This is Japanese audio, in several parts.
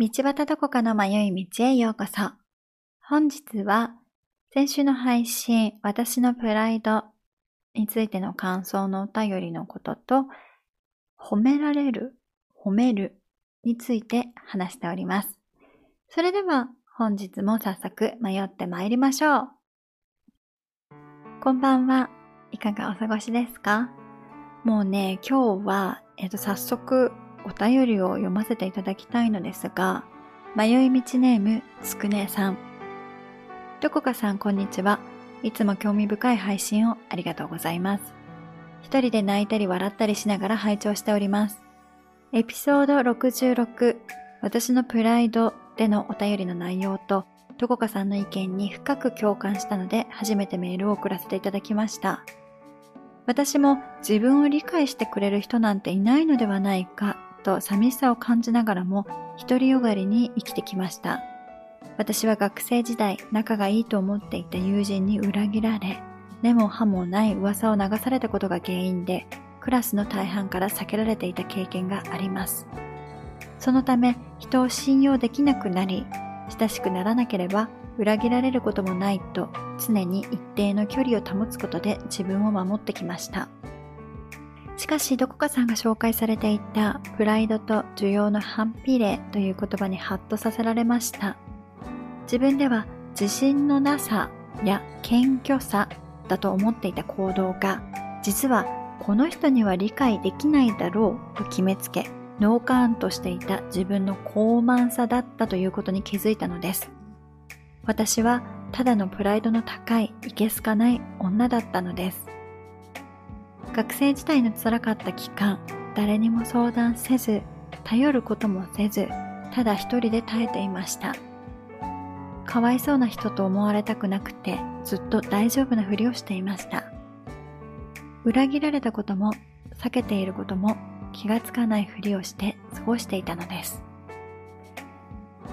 道端どこかの迷い道へようこそ。本日は、先週の配信、私のプライドについての感想のお便りのことと、褒められる、褒めるについて話しております。それでは、本日も早速迷って参りましょう。こんばんは。いかがお過ごしですか？もうね、今日は、えっと、早速お便りを読ませていただきたいのですが、迷い道ネーム、つくねさん。どこかさん、こんにちは。いつも興味深い配信をありがとうございます。一人で泣いたり笑ったりしながら拝聴しております。エピソード66、私のプライドでのお便りの内容と、どこかさんの意見に深く共感したので、初めてメールを送らせていただきました。私も自分を理解してくれる人なんていないのではないかと寂しさを感じながらも独りよがりに生きてきました。私は学生時代仲がいいと思っていた友人に裏切られ、根も葉もない噂を流されたことが原因で、クラスの大半から避けられていた経験があります。そのため人を信用できなくなり、親しくならなければ裏切られることもないと常に一定の距離を保つことで自分を守ってきました。しかしどこかさんが紹介されていたプライドと需要の反比例という言葉にハッとさせられました。自分では自信のなさや謙虚さだと思っていた行動が実はこの人には理解できないだろうと決めつけノーカーンとしていた自分の高慢さだったということに気づいたのです。私はただのプライドの高いいけすかない女だったのです。学生時代の辛かった期間、誰にも相談せず、頼ることもせず、ただ一人で耐えていました。かわいそうな人と思われたくなくて、ずっと大丈夫なふりをしていました。裏切られたことも、避けていることも、気がつかないふりをして過ごしていたのです。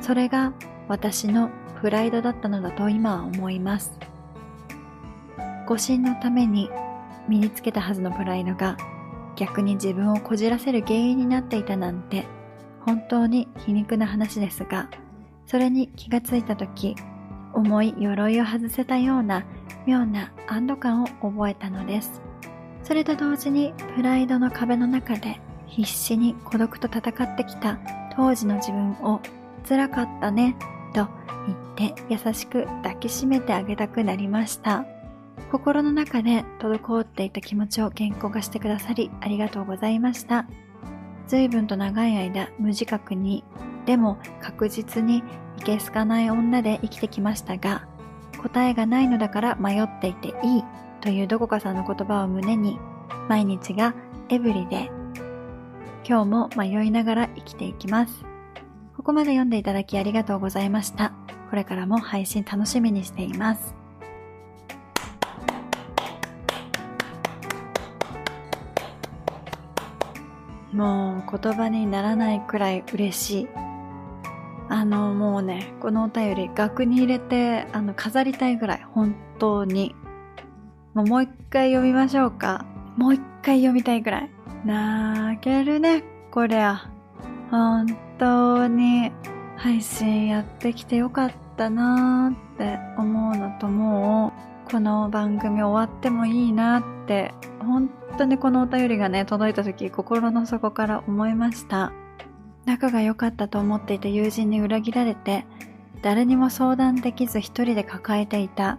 それが私のプライドだったのだと今は思います。誤信のために身につけたはずのプライドが逆に自分をこじらせる原因になっていたなんて本当に皮肉な話ですがそれに気がついた時重い鎧を外せたような妙な安堵感を覚えたのです。それと同時にプライドの壁の中で必死に孤独と戦ってきた当時の自分を辛かったねと言って優しく抱きしめてあげたくなりました。心の中で滞っていた気持ちを健康化してくださりありがとうございました。随分と長い間無自覚に、でも確実にいけすかない女で生きてきましたが、答えがないのだから迷っていていいというどこかさんの言葉を胸に、毎日がエブリデイ。今日も迷いながら生きていきます。ここまで読んでいただきありがとうございました。これからも配信楽しみにしています。もう言葉にならないくらい嬉しい。あの、もうね、このお便り額に入れて、あの、飾りたいぐらい、本当に。もう一回読みましょうか。もう一回読みたいぐらい。泣けるね、こりゃ。本当に、配信やってきてよかったなーって思うのともう、この番組終わってもいいなって本当にこのお便りがね、届いた時、心の底から思いました。仲が良かったと思っていた友人に裏切られて、誰にも相談できず一人で抱えていた。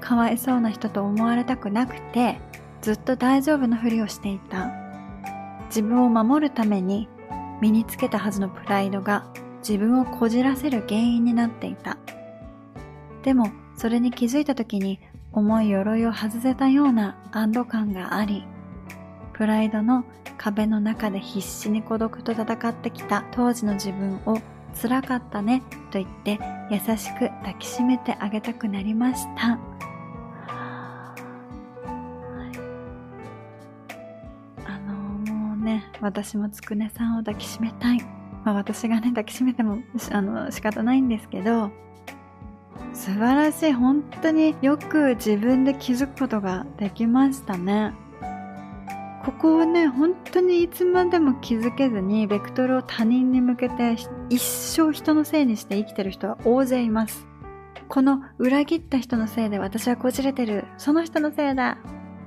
かわいそうな人と思われたくなくて、ずっと大丈夫なふりをしていた。自分を守るために身につけたはずのプライドが自分をこじらせる原因になっていた。でも、それに気づいた時に重い鎧を外せたような安堵感があり、プライドの壁の中で必死に孤独と戦ってきた当時の自分を辛かったねと言って優しく抱きしめてあげたくなりました。あのもうね、私もつくねさんを抱きしめたい。まあ私がね、抱きしめてもあの仕方ないんですけど、素晴らしい。本当によく自分で気づくことができましたね。ここをね本当にいつまでも気づけずにベクトルを他人に向けて一生人のせいにして生きてる人は大勢いますこの裏切った人のせいで私はこじれてるその人のせいだ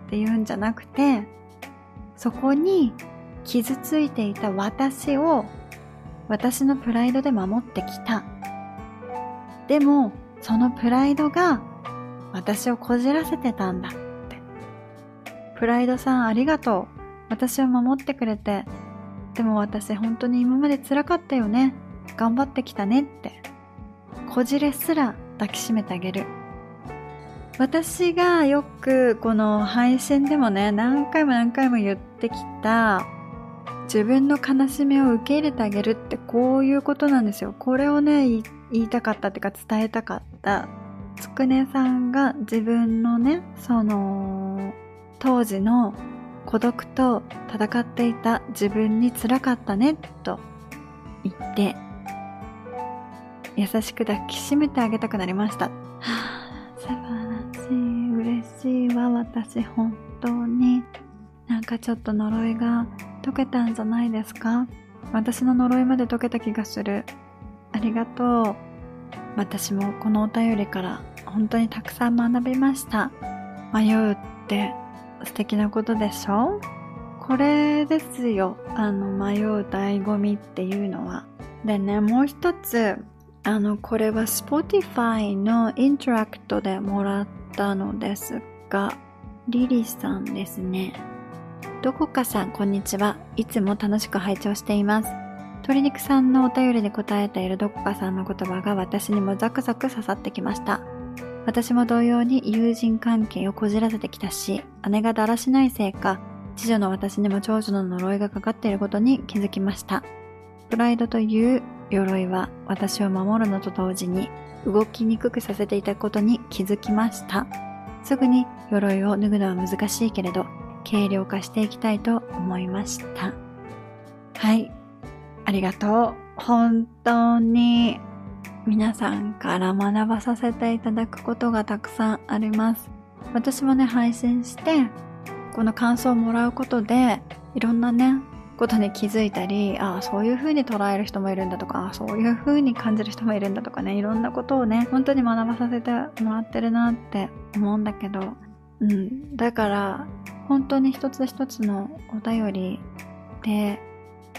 っていうんじゃなくてそこに傷ついていた私を私のプライドで守ってきたでもそのプライドが私をこじらせてたんだってプライドさんありがとう。私を守ってくれて。でも私本当に今まで辛かったよね。頑張ってきたねって。こじれすら抱きしめてあげる。私がよくこの配信でもね、何回も何回も言ってきた、自分の悲しみを受け入れてあげるってこういうことなんですよ。これをね、言いたかったっていうか伝えたかったた。つくねさんが自分のね、その、当時の孤独と戦っていた自分につらかったねと言って優しく抱きしめてあげたくなりました。はあ、素晴らしい、嬉しいわ、私本当に。なんかちょっと呪いが解けたんじゃないですか？私の呪いまで解けた気がする。ありがとう。私もこのお便りから本当にたくさん学びました。迷うって素敵なことでしょ？これですよ。あの、迷う醍醐味っていうのは。でね、もう一つ、あの、これは Spotify のイントラクトでもらったのですが、リリさんですね。どこかさん、こんにちは。いつも楽しく拝聴しています。鶏肉さんのお便りで答えているどこかさんの言葉が私にもザクザク刺さってきました。私も同様に友人関係をこじらせてきたし、姉がだらしないせいか、次女の私にも長女の呪いがかかっていることに気づきました。プライドという鎧は私を守るのと同時に動きにくくさせていたことに気づきました。すぐに鎧を脱ぐのは難しいけれど、軽量化していきたいと思いました。はい。ありがとう。本当に皆さんから学ばさせていただくことがたくさんあります。私もね、配信して、この感想をもらうことで、いろんなね、ことに気づいたり、ああ、そういう風に捉える人もいるんだとか、ああ、そういう風に感じる人もいるんだとかね、いろんなことをね、本当に学ばさせてもらってるなって思うんだけど、うん。だから、本当に一つ一つのお便りで、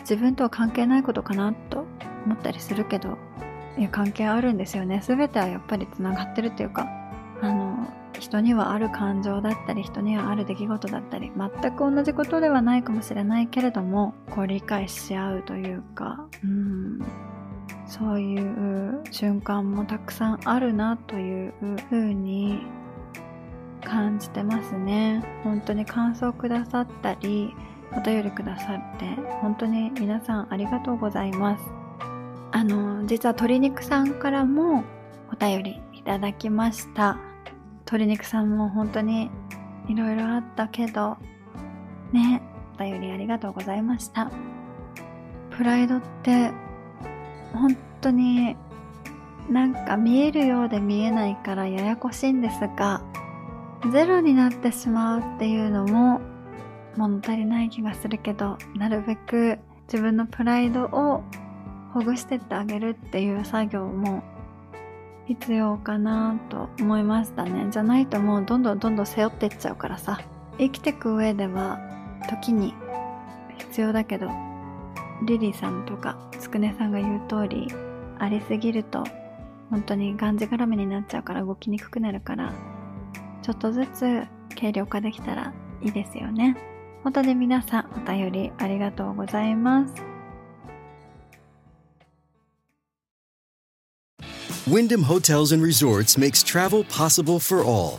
自分とは関係ないことかなと思ったりするけど、いや関係あるんですよね。全てはやっぱりつながってるっていうかあの人にはある感情だったり人にはある出来事だったり全く同じことではないかもしれないけれどもこう理解し合うというかうんそういう瞬間もたくさんあるなというふうに感じてますね。本当に感想くださったりお便りくださって本当に皆さんありがとうございますあの、実は鶏肉さんからもお便りいただきました。鶏肉さんも本当にいろいろあったけど、ね、お便りありがとうございました。プライドって本当になんか見えるようで見えないからややこしいんですが、ゼロになってしまうっていうのも物足りない気がするけど、なるべく自分のプライドをほぐしてってあげるっていう作業も必要かなと思いましたね。じゃないともうどんどんどんどん背負ってっちゃうからさ。生きてく上では時に必要だけどリリーさんとかつくねさんが言う通りありすぎると本当にがんじがらめになっちゃうから動きにくくなるからちょっとずつ軽量化できたらいいですよね。本当に皆さんお便りありがとうございます Wyndham Hotels and Resorts makes travel possible for all.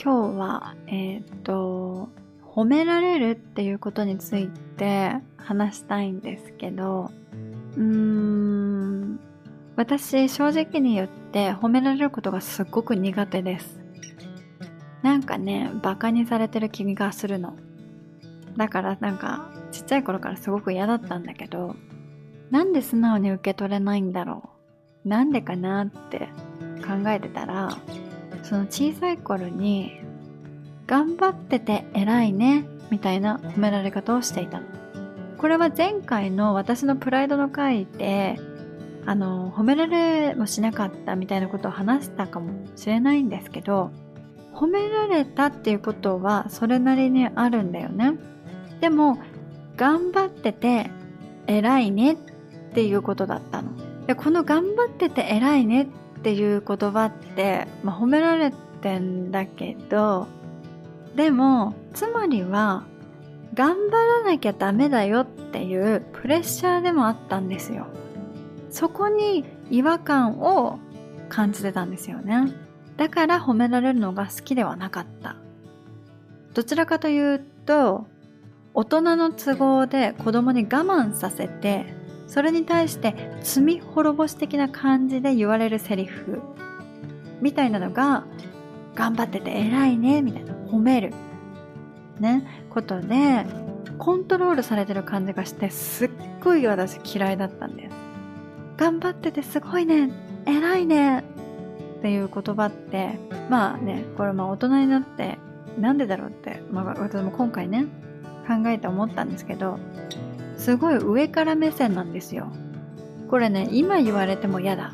今日は、えっ、と、褒められるっていうことについて話したいんですけど、うーん、私正直に言って褒められることがすっごく苦手です。なんかね、バカにされてる気がするの。だからなんかちっちゃい頃からすごく嫌だったんだけど、なんで素直に受け取れないんだろう。なんでかなって考えてたら、その小さい頃に頑張ってて偉いねみたいな褒められ方をしていたの。これは前回の私のプライドの回であの褒められもしなかったみたいなことを話したかもしれないんですけど褒められたっていうことはそれなりにあるんだよね。でも頑張ってて偉いねっていうことだったの。でこの頑張ってて偉いねっっていう言葉って、まあ、褒められてんだけどでもつまりは頑張らなきゃダメだよっていうプレッシャーでもあったんですよ。そこに違和感を感じてたんですよね。だから褒められるのが好きではなかった。どちらかというと大人の都合で子供に我慢させてそれに対して罪滅ぼし的な感じで言われるセリフ。みたいなのが頑張ってて偉いねみたいな褒める。ねことでコントロールされてる感じがしてすっごい私嫌いだったんです頑張っててすごいね偉いねっていう言葉ってまあねこれまあ大人になってなんでだろうって、まあ、私も今回ね考えて思ったんですけどすごい上から目線なんですよ。これね今言われても嫌だ。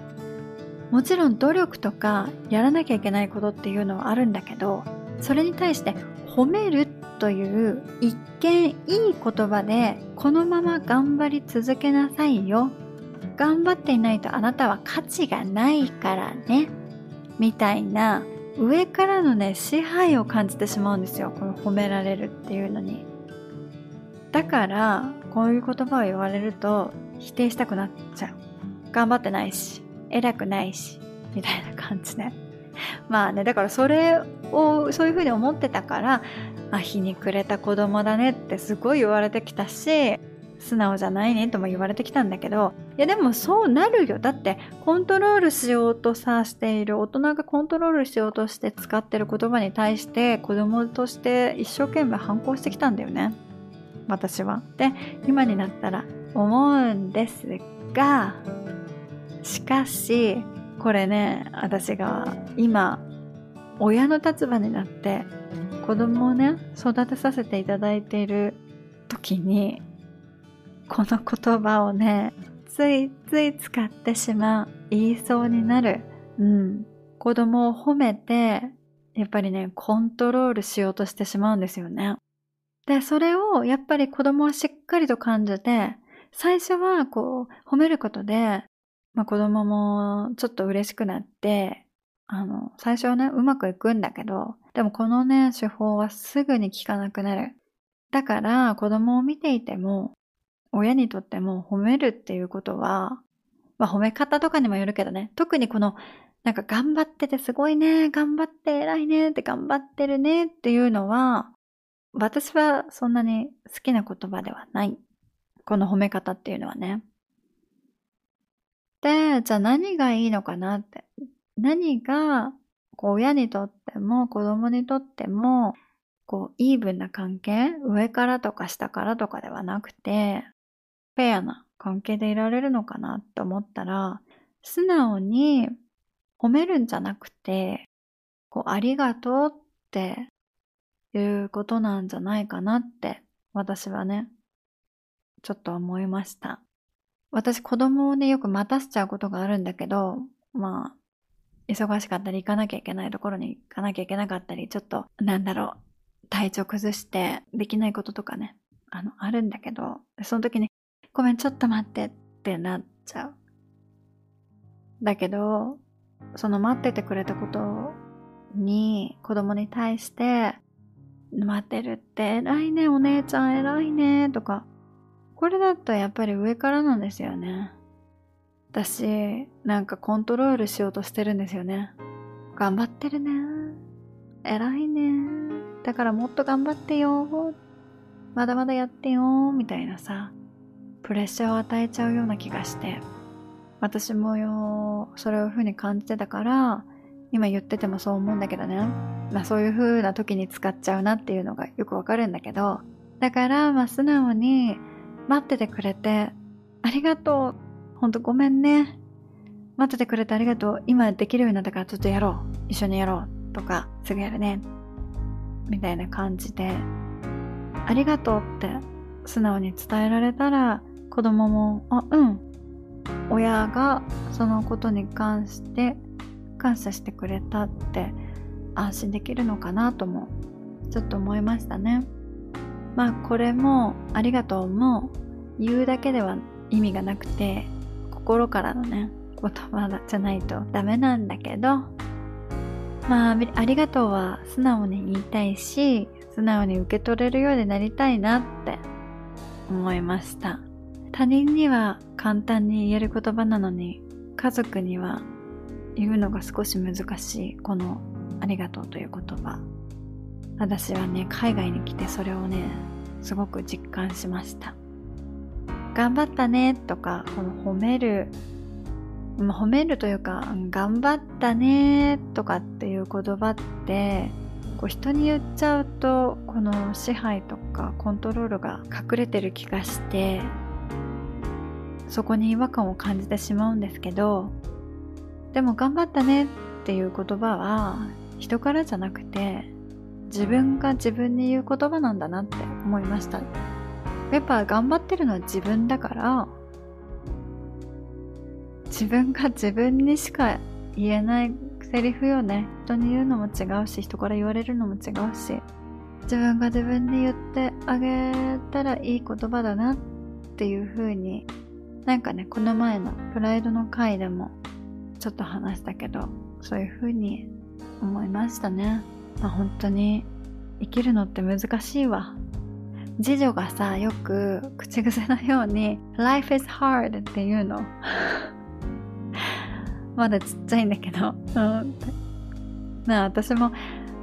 もちろん努力とかやらなきゃいけないことっていうのはあるんだけどそれに対して褒めるという一見いい言葉でこのまま頑張り続けなさいよ。頑張っていないとあなたは価値がないからね。みたいな上からのね支配を感じてしまうんですよ。この褒められるっていうのに。だからこういう言葉を言われると否定したくなっちゃう。頑張ってないし偉くないしみたいな感じで まあねだからそれをそういうふうに思ってたからあ日に暮れた子供だねってすごい言われてきたし素直じゃないねとも言われてきたんだけどいやでもそうなるよ。だってコントロールしようとさしている大人がコントロールしようとして使ってる言葉に対して子供として一生懸命反抗してきたんだよね。私は。で今になったら思うんですがしかしこれね私が今親の立場になって子供をね育てさせていただいている時にこの言葉をねついつい使ってしまう言いそうになる。うん。子供を褒めてやっぱりねコントロールしようとしてしまうんですよね。でそれをやっぱり子供はしっかりと感じて最初はこう褒めることでまあ、子供もちょっと嬉しくなって、あの、最初はね、うまくいくんだけど、でもこのね、手法はすぐに効かなくなる。だから子供を見ていても、親にとっても褒めるっていうことは、まあ褒め方とかにもよるけどね、特にこの、なんか頑張っててすごいね、頑張って偉いねって頑張ってるねっていうのは、私はそんなに好きな言葉ではない。この褒め方っていうのはね。で、じゃあ何がいいのかなって。何が、こう親にとっても子供にとっても、こう、イーブンな関係上からとか下からとかではなくて、フェアな関係でいられるのかなって思ったら、素直に褒めるんじゃなくて、こう、ありがとうっていうことなんじゃないかなって、私はね、ちょっと思いました。私子供をね、よく待たせちゃうことがあるんだけど、まあ、忙しかったり行かなきゃいけないところに行かなきゃいけなかったり、ちょっと、なんだろう、体調崩してできないこととかね、あの、あるんだけど、その時に、ごめん、ちょっと待ってってなっちゃう。だけど、その待っててくれたことに、子供に対して、待ってるって偉いね、お姉ちゃん偉いね、とか、これだとやっぱり上からなんですよね。私、なんかコントロールしようとしてるんですよね。頑張ってるね。偉いね。だからもっと頑張ってよ。まだまだやってよ。みたいなさ、プレッシャーを与えちゃうような気がして。私もよ、それをふうに感じてたから、今言っててもそう思うんだけどね。まあそういう風な時に使っちゃうなっていうのがよくわかるんだけど、だからまあ素直に待っててくれてありがとう。ほんとごめんね。待っててくれてありがとう。今できるようになったからちょっとやろう。一緒にやろう。とか、すぐやるね。みたいな感じで、ありがとうって素直に伝えられたら、子供も、あ、うん。親がそのことに関して感謝してくれたって安心できるのかなともちょっと思いましたね。まあこれもありがとうも言うだけでは意味がなくて心からのね言葉じゃないとダメなんだけどまあありがとうは素直に言いたいし素直に受け取れるようになりたいなって思いました他人には簡単に言える言葉なのに家族には言うのが少し難しいこのありがとうという言葉。私はね海外に来てそれをねすごく実感しました。頑張ったねとかこの褒める褒めるというか頑張ったねとかっていう言葉ってこう人に言っちゃうとこの支配とかコントロールが隠れてる気がしてそこに違和感を感じてしまうんですけどでも頑張ったねっていう言葉は人からじゃなくて自分が自分に言う言葉なんだなって思いました。やっぱ頑張ってるのは自分だから自分が自分にしか言えないセリフよね。人に言うのも違うし人から言われるのも違うし自分が自分に言ってあげたらいい言葉だなっていう風になんかね、この前のプライドの回でもちょっと話したけど、そういう風に思いましたね。まあ、本当に生きるのって難しいわ。次女がさ、よく口癖のように Life is hard って言うの。まだちっちゃいんだけど。うん。なあ、私も、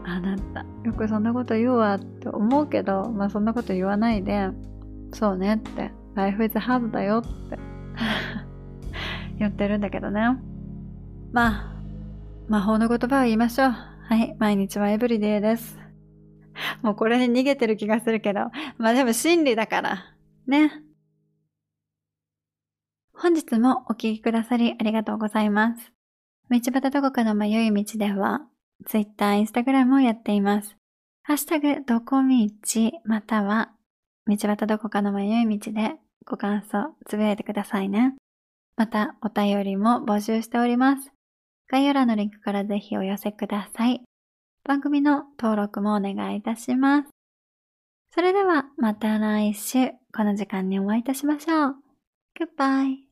あ、なんだ、よくそんなこと言うわって思うけど、まあそんなこと言わないで、そうねって、Life is hard だよって 言ってるんだけどね。まあ、魔法の言葉を言いましょう。はい。毎日はエブリデイです。もうこれに逃げてる気がするけど。まあでも真理だから。ね。本日もお聴きくださりありがとうございます。道端どこかの迷い道では、Twitter、Instagram をやっています。ハッシュタグ、どこみち、または、道端どこかの迷い道でご感想つぶやいてくださいね。また、お便りも募集しております。概要欄のリンクからぜひお寄せください。番組の登録もお願いいたします。それではまた来週この時間にお会いいたしましょう。Goodbye.